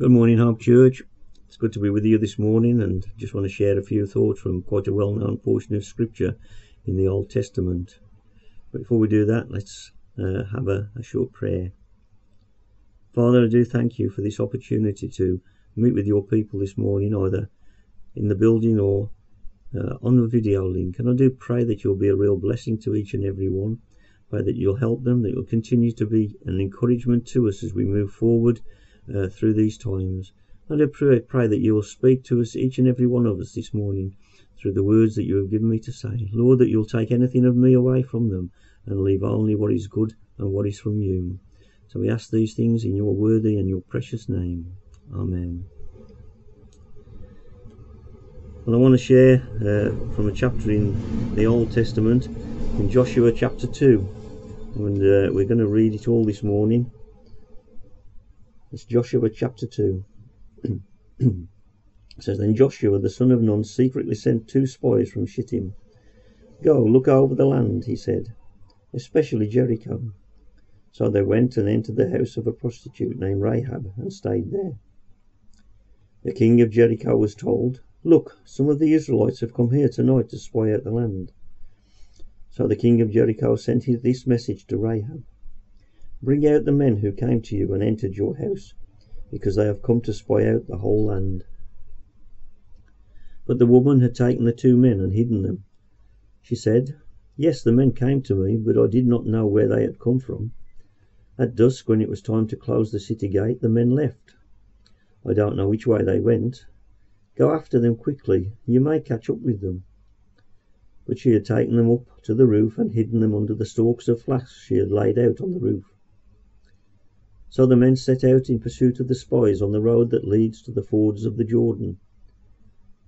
Good morning, Harp Church. It's good to be with you this morning and just want to share a few thoughts from quite a well known portion of Scripture in the Old Testament. Before we do that, let's uh, have a, a short prayer. Father, I do thank you for this opportunity to meet with your people this morning, either in the building or uh, on the video link. And I do pray that you'll be a real blessing to each and every one. Pray that you'll help them, that you'll continue to be an encouragement to us as we move forward uh, through these times. And I pray, pray that you will speak to us, each and every one of us this morning, through the words that you have given me to say. Lord, that you'll take anything of me away from them and leave only what is good and what is from you. So we ask these things in your worthy and your precious name. Amen. Well, I want to share uh, from a chapter in the Old Testament, in Joshua chapter 2. And uh, we're going to read it all this morning. It's Joshua chapter 2. it says, Then Joshua the son of Nun secretly sent two spies from Shittim. Go, look over the land, he said, especially Jericho. So they went and entered the house of a prostitute named Rahab and stayed there. The king of Jericho was told, Look, some of the Israelites have come here tonight to spy out the land. So the king of Jericho sent this message to Rahab Bring out the men who came to you and entered your house, because they have come to spy out the whole land. But the woman had taken the two men and hidden them. She said, Yes, the men came to me, but I did not know where they had come from. At dusk, when it was time to close the city gate, the men left. I don't know which way they went. Go after them quickly. You may catch up with them. But she had taken them up to the roof and hidden them under the stalks of flax she had laid out on the roof. So the men set out in pursuit of the spies on the road that leads to the fords of the Jordan.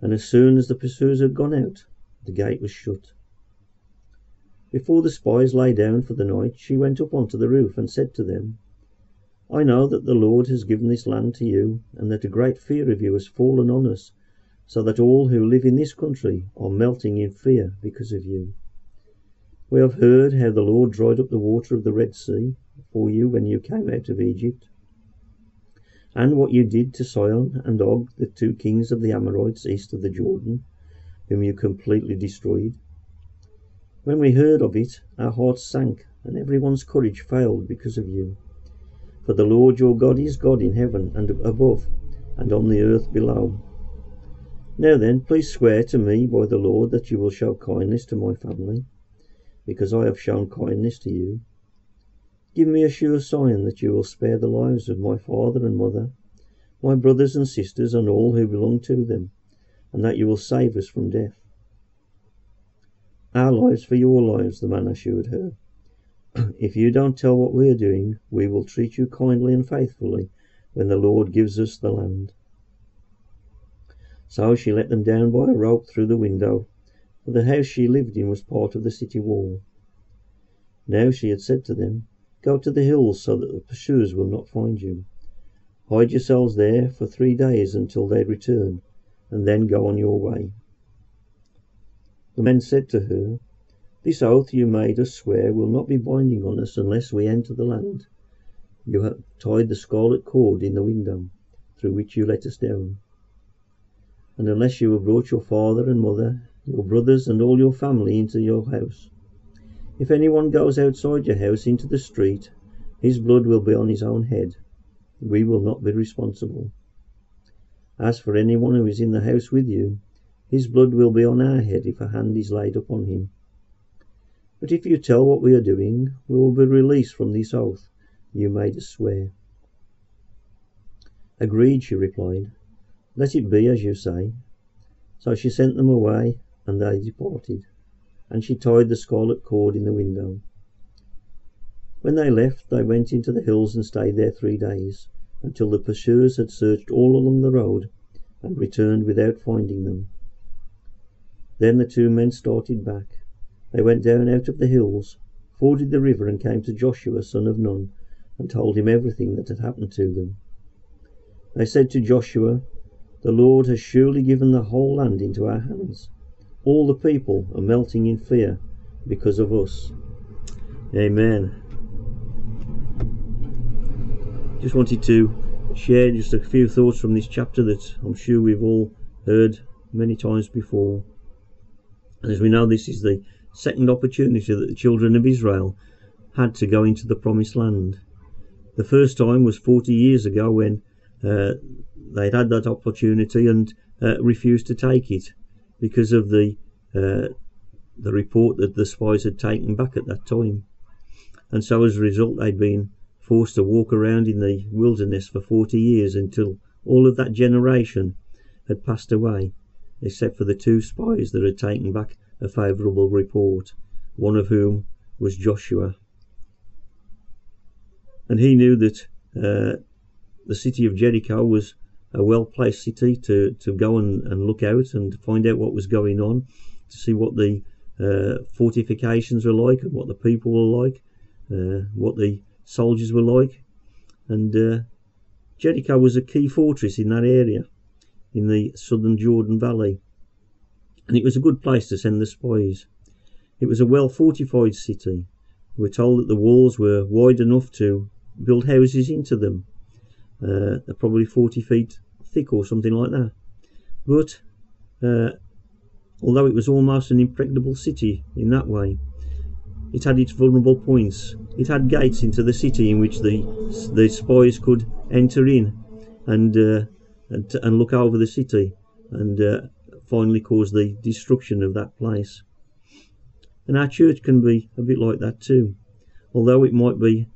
And as soon as the pursuers had gone out, the gate was shut. Before the spies lay down for the night, she went up onto the roof and said to them, I know that the Lord has given this land to you, and that a great fear of you has fallen on us, so that all who live in this country are melting in fear because of you. We have heard how the Lord dried up the water of the Red Sea for you when you came out of Egypt, and what you did to Sihon and Og, the two kings of the Amorites east of the Jordan, whom you completely destroyed. When we heard of it, our hearts sank, and everyone's courage failed because of you. For the Lord your God is God in heaven and above, and on the earth below. Now then, please swear to me by the Lord that you will show kindness to my family, because I have shown kindness to you. Give me a sure sign that you will spare the lives of my father and mother, my brothers and sisters, and all who belong to them, and that you will save us from death. Our lives for your lives, the man assured her. if you don't tell what we are doing, we will treat you kindly and faithfully when the Lord gives us the land. So she let them down by a rope through the window, for the house she lived in was part of the city wall. Now she had said to them, Go to the hills so that the pursuers will not find you. Hide yourselves there for three days until they return, and then go on your way. The men said to her, This oath you made us swear will not be binding on us unless we enter the land. You have tied the scarlet cord in the window through which you let us down. And unless you have brought your father and mother, your brothers, and all your family into your house, if anyone goes outside your house into the street, his blood will be on his own head. We will not be responsible. As for anyone who is in the house with you, his blood will be on our head if a hand is laid upon him. But if you tell what we are doing, we will be released from this oath you made us swear. Agreed, she replied. Let it be as you say. So she sent them away, and they departed and she tied the scarlet cord in the window. When they left, they went into the hills and stayed there three days, until the pursuers had searched all along the road and returned without finding them. Then the two men started back. They went down out of the hills, forded the river, and came to Joshua, son of Nun, and told him everything that had happened to them. They said to Joshua, The Lord has surely given the whole land into our hands all the people are melting in fear because of us. Amen. Just wanted to share just a few thoughts from this chapter that I'm sure we've all heard many times before. And as we know, this is the second opportunity that the children of Israel had to go into the promised land. The first time was 40 years ago when uh, they'd had that opportunity and uh, refused to take it because of the uh, the report that the spies had taken back at that time. And so as a result, they'd been forced to walk around in the wilderness for 40 years until all of that generation had passed away, except for the two spies that had taken back a favourable report, one of whom was Joshua. And he knew that uh, the city of Jericho was a well placed city to, to go and, and look out and find out what was going on, to see what the uh, fortifications were like and what the people were like, uh, what the soldiers were like. And uh, Jericho was a key fortress in that area, in the southern Jordan Valley. And it was a good place to send the spies. It was a well fortified city. We're told that the walls were wide enough to build houses into them. Uh, they're probably 40 feet thick or something like that. But uh, although it was almost an impregnable city in that way, it had its vulnerable points. It had gates into the city in which the the spies could enter in and uh, and, and, look over the city and uh, finally cause the destruction of that place. And our church can be a bit like that too. Although it might be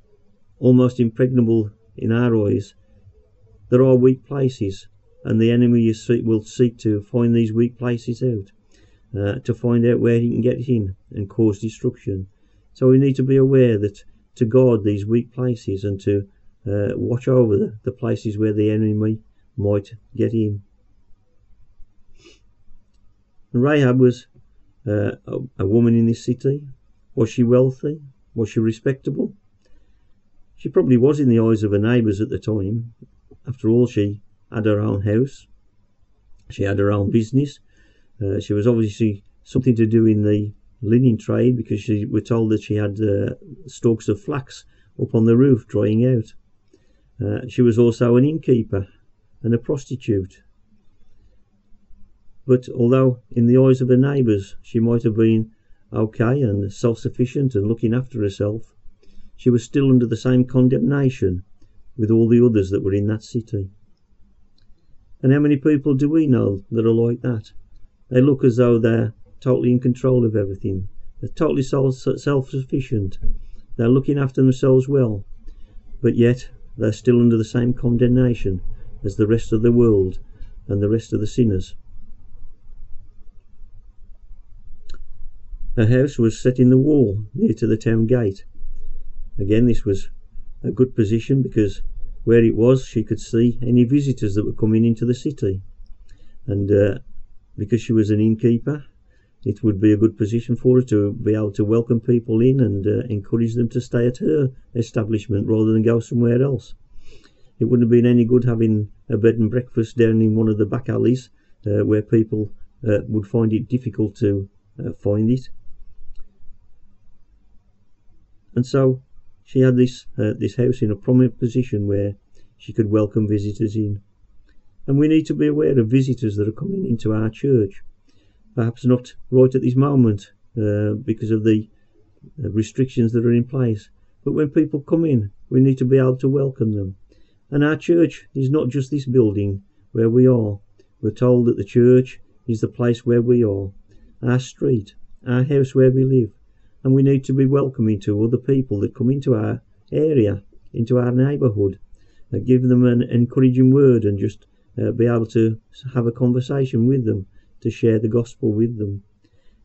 almost impregnable in our eyes, there are weak places, and the enemy will seek to find these weak places out, uh, to find out where he can get in and cause destruction. So we need to be aware that to guard these weak places and to uh, watch over the, the places where the enemy might get in. Rahab was uh, a, a woman in this city. Was she wealthy? Was she respectable? She probably was in the eyes of her neighbours at the time, after all, she had her own house, she had her own business. Uh, she was obviously something to do in the linen trade because she were told that she had uh, stalks of flax up on the roof drying out. Uh, she was also an innkeeper and a prostitute. But although in the eyes of her neighbours she might have been okay and self sufficient and looking after herself, she was still under the same condemnation with all the others that were in that city. And how many people do we know that are like that? They look as though they're totally in control of everything. They're totally self sufficient. They're looking after themselves well. But yet, they're still under the same condemnation as the rest of the world and the rest of the sinners. Her house was set in the wall near to the town gate. Again, this was a good position because where it was, she could see any visitors that were coming into the city. And uh, because she was an innkeeper, it would be a good position for her to be able to welcome people in and uh, encourage them to stay at her establishment rather than go somewhere else. It wouldn't have been any good having a bed and breakfast down in one of the back alleys uh, where people uh, would find it difficult to uh, find it. And so she had this uh, this house in a prominent position where she could welcome visitors in. And we need to be aware of visitors that are coming into our church. Perhaps not right at this moment uh, because of the uh, restrictions that are in place. But when people come in, we need to be able to welcome them. And our church is not just this building where we are. We're told that the church is the place where we are, our street, our house where we live, and we need to be welcoming to other people that come into our area, into our neighbourhood, uh, give them an encouraging word and just uh, be able to have a conversation with them, to share the gospel with them.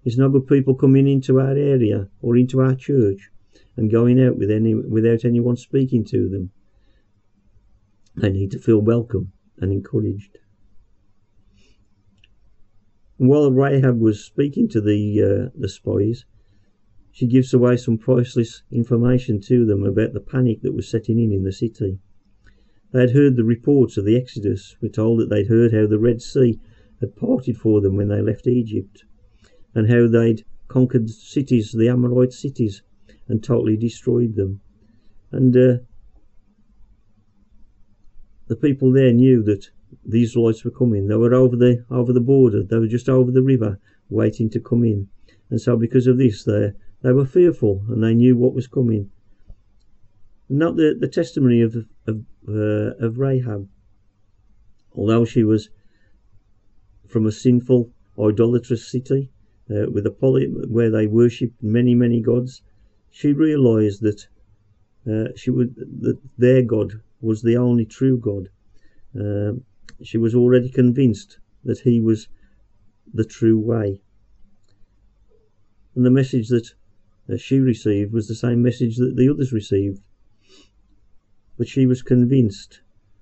It's no good people coming into our area or into our church and going out with any without anyone speaking to them. They need to feel welcome and encouraged. While Rahab was speaking to the uh, the spies, she gives away some priceless information to them about the panic that was setting in in the city. They had heard the reports of the Exodus, were told that they'd heard how the Red Sea had parted for them when they left Egypt, and how they'd conquered cities, the Amorite cities, and totally destroyed them. And uh, the people there knew that the Israelites were coming. They were over the over the border. They were just over the river, waiting to come in. And so, because of this, they they were fearful and they knew what was coming. Not the, the testimony of of, uh, of Rahab, although she was from a sinful, idolatrous city uh, with a poly where they worshipped many many gods, she realised that uh, she would that their God was the only true God. Um, she was already convinced that he was the true way. And the message that uh, she received was the same message that the others received. But she was convinced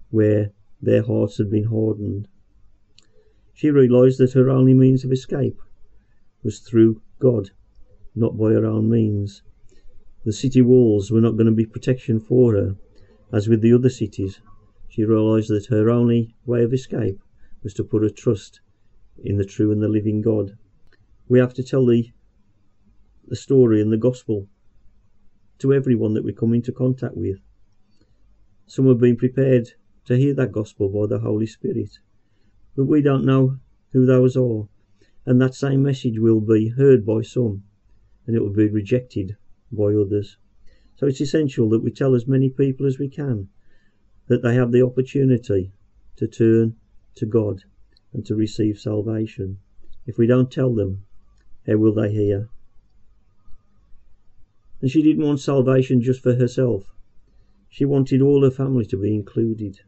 where their hearts had been hardened. She realized that her only means of escape was through God, not by her own means. The city walls were not going to be protection for her, as with the other cities. She realized that her only way of escape was to put her trust in the true and the living God. We have to tell the the story and the gospel to everyone that we come into contact with. Some have been prepared to hear that gospel by the Holy Spirit, but we don't know who those are, and that same message will be heard by some, and it will be rejected by others. So it's essential that we tell as many people as we can that they have the opportunity to turn to God and to receive salvation. If we don't tell them, how will they hear? And she didn't want salvation just for herself. She wanted all her family to be included.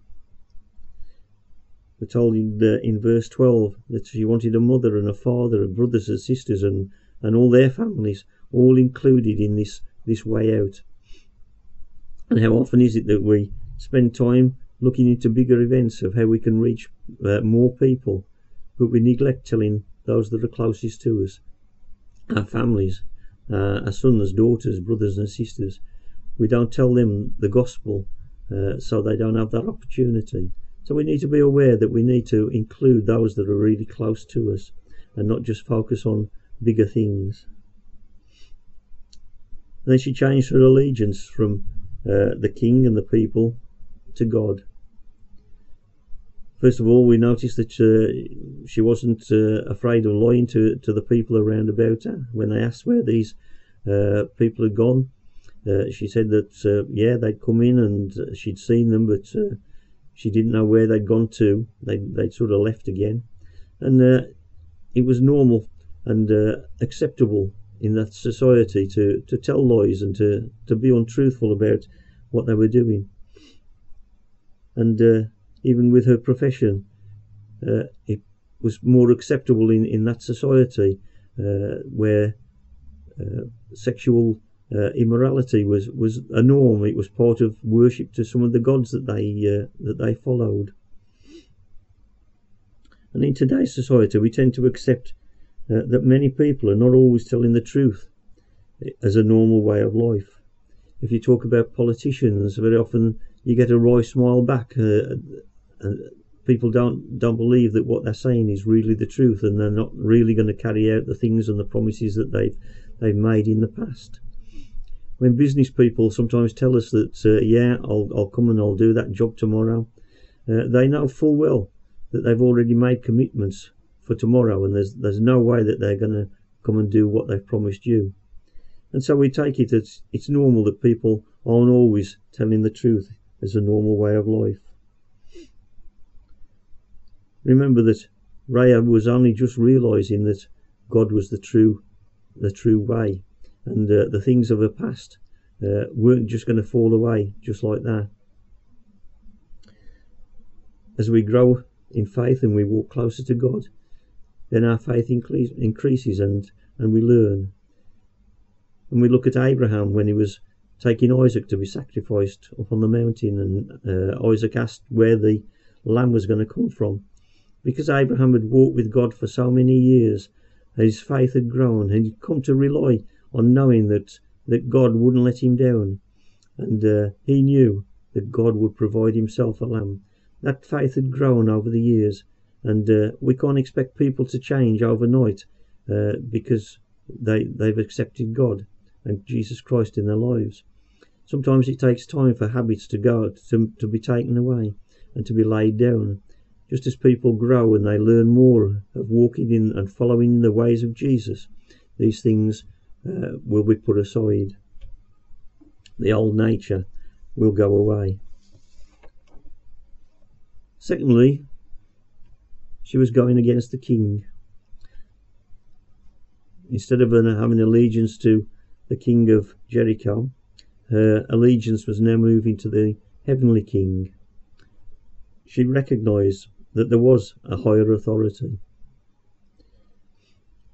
We're told in, the, in verse 12 that she wanted a mother and a father and brothers and sisters and, and all their families all included in this, this way out. And how often is it that we spend time looking into bigger events of how we can reach uh, more people, but we neglect telling those that are closest to us, our families, uh, our sons, daughters, brothers, and sisters. We don't tell them the gospel, uh, so they don't have that opportunity. So we need to be aware that we need to include those that are really close to us and not just focus on bigger things. And then she changed her allegiance from uh, the king and the people to God. First of all, we noticed that uh, she wasn't uh, afraid of lying to, to the people around about her. When they asked where these uh, people had gone, uh, she said that, uh, yeah, they'd come in and she'd seen them, but uh, she didn't know where they'd gone to. They'd, they'd sort of left again. And it was normal and acceptable in that society to, to tell lies and to, to be untruthful about what they were doing and uh, even with her profession, uh, it was more acceptable in, in that society uh, where uh, sexual uh, immorality was, was a norm. It was part of worship to some of the gods that they that they followed. And in today's society, we tend to accept that many people are not always telling the truth as a normal way of life. If you talk about politicians, very often you get a wry smile back. Uh, uh, people don't don't believe that what they're saying is really the truth, and they're not really going to carry out the things and the promises that they've they've made in the past. When business people sometimes tell us that, uh, yeah, I'll I'll come and I'll do that job tomorrow, uh, they know full well that they've already made commitments for tomorrow, and there's there's no way that they're going to come and do what they've promised you. And so we take it as it's normal that people aren't always telling the truth as a normal way of life. Remember that Rahab was only just realizing that God was the true, the true way, and uh, the things of her past uh, weren't just going to fall away just like that. As we grow in faith and we walk closer to God, then our faith increases and, and we learn. And we look at Abraham when he was taking Isaac to be sacrificed up on the mountain, and uh, Isaac asked where the lamb was going to come from. Because Abraham had walked with God for so many years, his faith had grown, he'd come to rely on knowing that, that God wouldn't let him down. And uh, he knew that God would provide himself a lamb. That faith had grown over the years, and uh, we can't expect people to change overnight uh, because they, they've accepted God and Jesus Christ in their lives. Sometimes it takes time for habits to go to, to be taken away, and to be laid down. Just as people grow and they learn more of walking in and following the ways of Jesus, these things uh, will be put aside. The old nature will go away. Secondly, she was going against the king. Instead of having allegiance to the king of Jericho, her allegiance was now moving to the heavenly king. She recognized that there was a higher authority.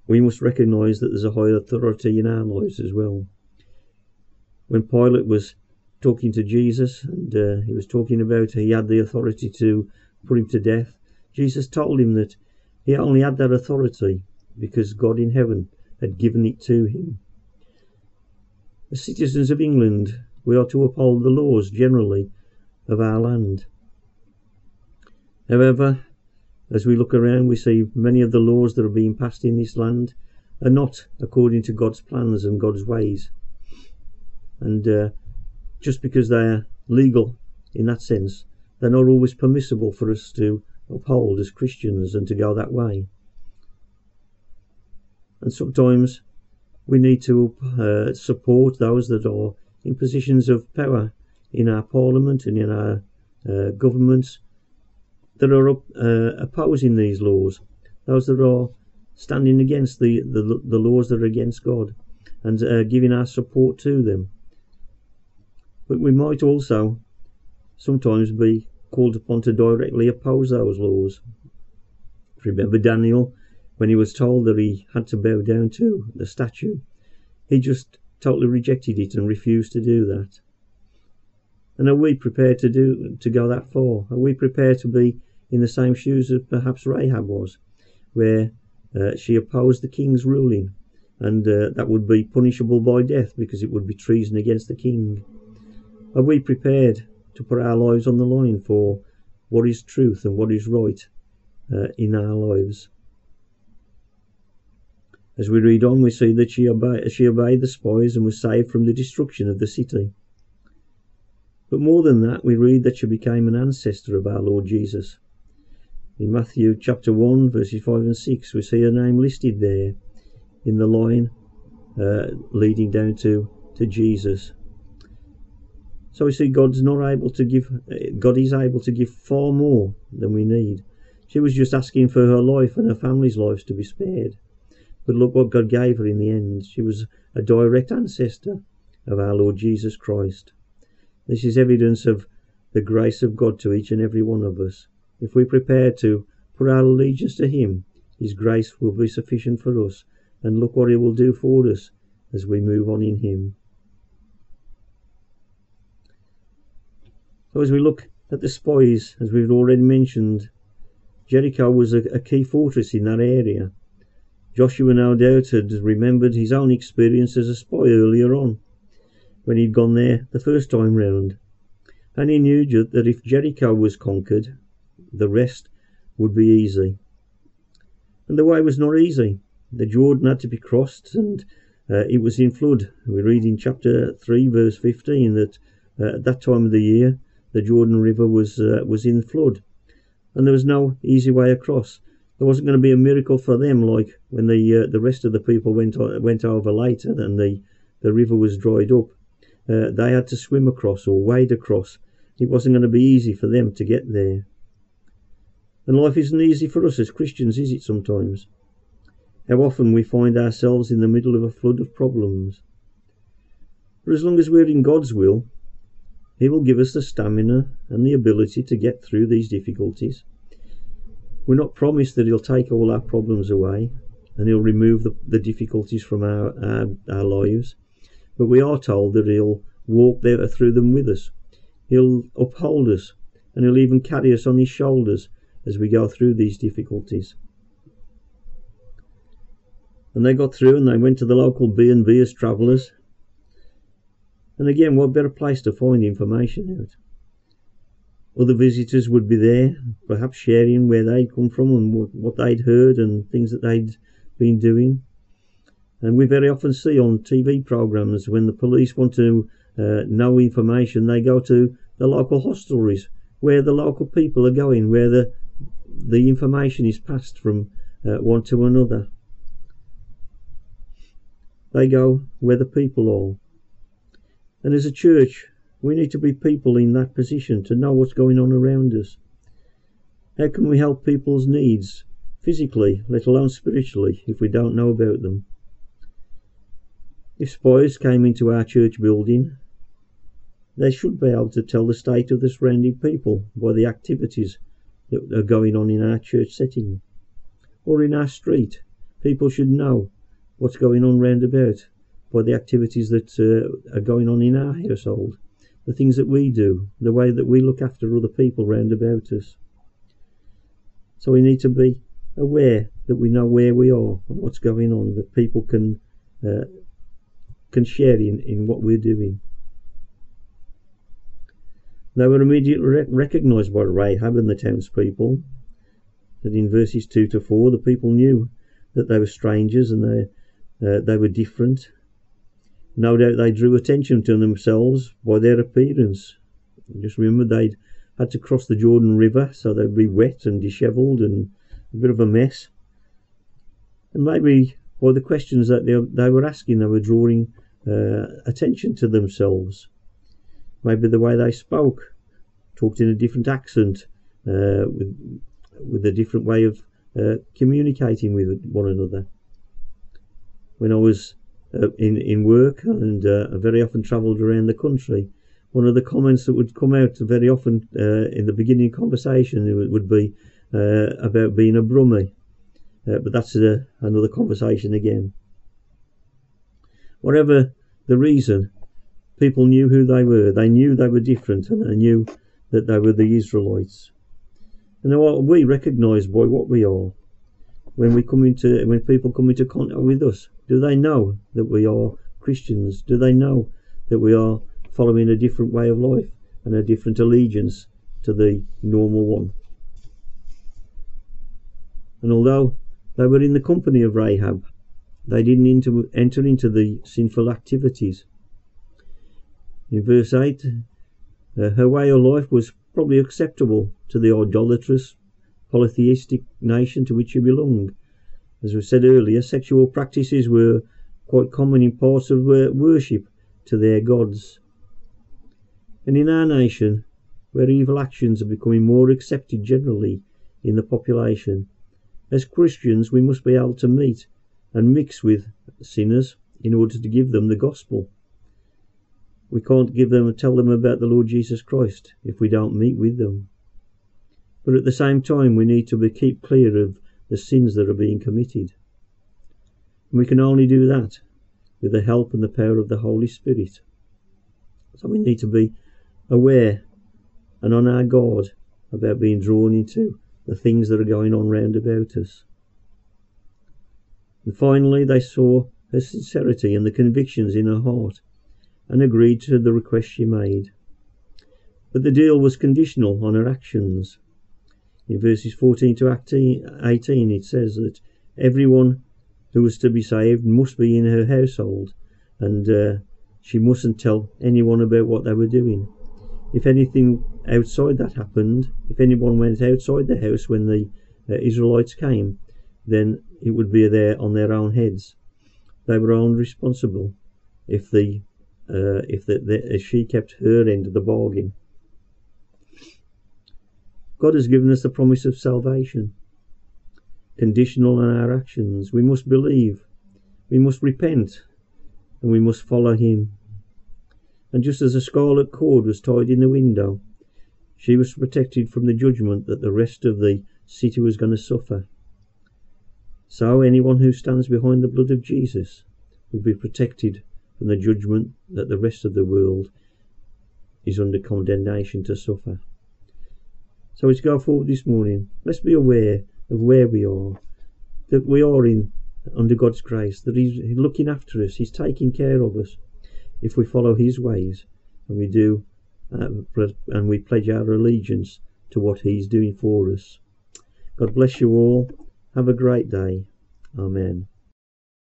We must recognize that there's a higher authority in our lives as well. When Pilate was talking to Jesus and uh, he was talking about he had the authority to put him to death, Jesus told him that he only had that authority because God in heaven had given it to him. As citizens of England, we are to uphold the laws generally of our land. However, as we look around, we see many of the laws that are being passed in this land are not according to God's plans and God's ways. And uh, just because they are legal in that sense, they're not always permissible for us to uphold as Christians and to go that way. And sometimes we need to uh, support those that are in positions of power in our parliament and in our uh, governments that are uh, opposing these laws, those that are standing against the, the, the laws that are against God and uh, giving our support to them. But we might also sometimes be called upon to directly oppose those laws. Remember Daniel when he was told that he had to bow down to the statue? He just totally rejected it and refused to do that. And are we prepared to do to go that far? Are we prepared to be in the same shoes as perhaps Rahab was, where uh, she opposed the king's ruling, and uh, that would be punishable by death because it would be treason against the king? Are we prepared to put our lives on the line for what is truth and what is right uh, in our lives? As we read on, we see that she, she obeyed the spies and was saved from the destruction of the city. But more than that, we read that she became an ancestor of our Lord Jesus. In Matthew chapter 1, verses 5 and 6, we see her name listed there in the line uh, leading down to, to Jesus. So we see God's not able to give, God is able to give far more than we need. She was just asking for her life and her family's lives to be spared. But look what God gave her in the end. She was a direct ancestor of our Lord Jesus Christ. This is evidence of the grace of God to each and every one of us. If we prepare to put our allegiance to Him, His grace will be sufficient for us. And look what He will do for us as we move on in Him. So, as we look at the spies, as we've already mentioned, Jericho was a, a key fortress in that area. Joshua no doubt had remembered his own experience as a spy earlier on, when he'd gone there the first time round, and he knew that if Jericho was conquered, the rest would be easy. And the way was not easy. The Jordan had to be crossed, and uh, it was in flood. We read in chapter 3, verse 15, that uh, at that time of the year, the Jordan River was uh, was in flood, and there was no easy way across there wasn't going to be a miracle for them like when the uh, the rest of the people went went over later and the the river was dried up. Uh, they had to swim across or wade across. It wasn't going to be easy for them to get there. And life isn't easy for us as Christians, is it? Sometimes. How often we find ourselves in the middle of a flood of problems. But as long as we're in God's will, He will give us the stamina and the ability to get through these difficulties. We're not promised that He'll take all our problems away and He'll remove the, the difficulties from our, our, our lives, but we are told that He'll walk there through them with us. He'll uphold us and He'll even carry us on His shoulders as we go through these difficulties. And they got through and they went to the local B&B as travellers. And again, what better place to find information out? other visitors would be there, perhaps sharing where they'd come from and what they'd heard and things that they'd been doing. And we very often see on TV programs when the police want to uh, know information, they go to the local hostelries where the local people are going, where the the information is passed from uh, one to another. They go where the people are. And as a church, we need to be people in that position to know what's going on around us. How can we help people's needs physically, let alone spiritually, if we don't know about them? If spies came into our church building, they should be able to tell the state of the surrounding people by the activities that are going on in our church setting or in our street. People should know what's going on round about by the activities that uh, are going on in our household, the things that we do, the way that we look after other people round about us. So we need to be aware that we know where we are and what's going on, that people can uh, can share in, in what we're doing. They were immediately rec- recognized by Rahab and the townspeople. That in verses 2 to 4, the people knew that they were strangers and they, uh, they were different. No doubt they drew attention to themselves by their appearance. Just remember they'd had to cross the Jordan River, so they'd be wet and dishevelled and a bit of a mess. And maybe by the questions that they, they were asking, they were drawing uh, attention to themselves maybe the way they spoke, talked in a different accent, uh, with with a different way of uh, communicating with one another. When I was uh, in in work and uh, very often travelled around the country, one of the comments that would come out very often uh, in the beginning conversation would be uh, about being a brummie, but that's a, another conversation again. Whatever the reason, People knew who they were. They knew they were different, and they knew that they were the Israelites. And we recognise by what we are when we come into when people come into contact with us? Do they know that we are Christians? Do they know that we are following a different way of life and a different allegiance to the normal one? And although they were in the company of Rahab, they didn't enter into the sinful activities in verse 8, uh, her way of life was probably acceptable to the idolatrous, polytheistic nation to which she belonged. As we said earlier, sexual practices were quite common in parts of worship to their gods. And in our nation, where evil actions are becoming more accepted generally in the population, as Christians we must be able to meet and mix with sinners in order to give them the gospel. We can't give them and tell them about the Lord Jesus Christ if we don't meet with them. But at the same time, we need to be, keep clear of the sins that are being committed. And we can only do that with the help and the power of the Holy Spirit. So we need to be aware and on our guard about being drawn into the things that are going on round about us. And finally, they saw her sincerity and the convictions in her heart and agreed to the request she made. But the deal was conditional on her actions. In verses 14 to 18, it says that everyone who was to be saved must be in her household, and uh, she mustn't tell anyone about what they were doing. If anything outside that happened, if anyone went outside the house when the uh, Israelites came, then it would be there on their own heads. They were only responsible if the uh, if, the, the, if she kept her end of the bargain. God has given us the promise of salvation, conditional on our actions. We must believe, we must repent, and we must follow Him. And just as a scarlet cord was tied in the window, she was protected from the judgment that the rest of the city was going to suffer. So anyone who stands behind the blood of Jesus will be protected from the judgment that the rest of the world is under condemnation to suffer. So as we go forward this morning, let's be aware of where we are, that we are in under God's grace, that He's looking after us, He's taking care of us. If we follow His ways and we do, uh, and we pledge our allegiance to what He's doing for us. God bless you all. Have a great day. Amen.